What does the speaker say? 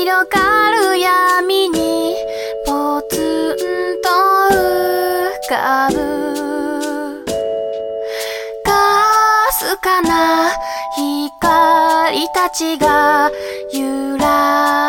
広がる闇にぽつんと浮かぶ。かすかな光たちが揺ら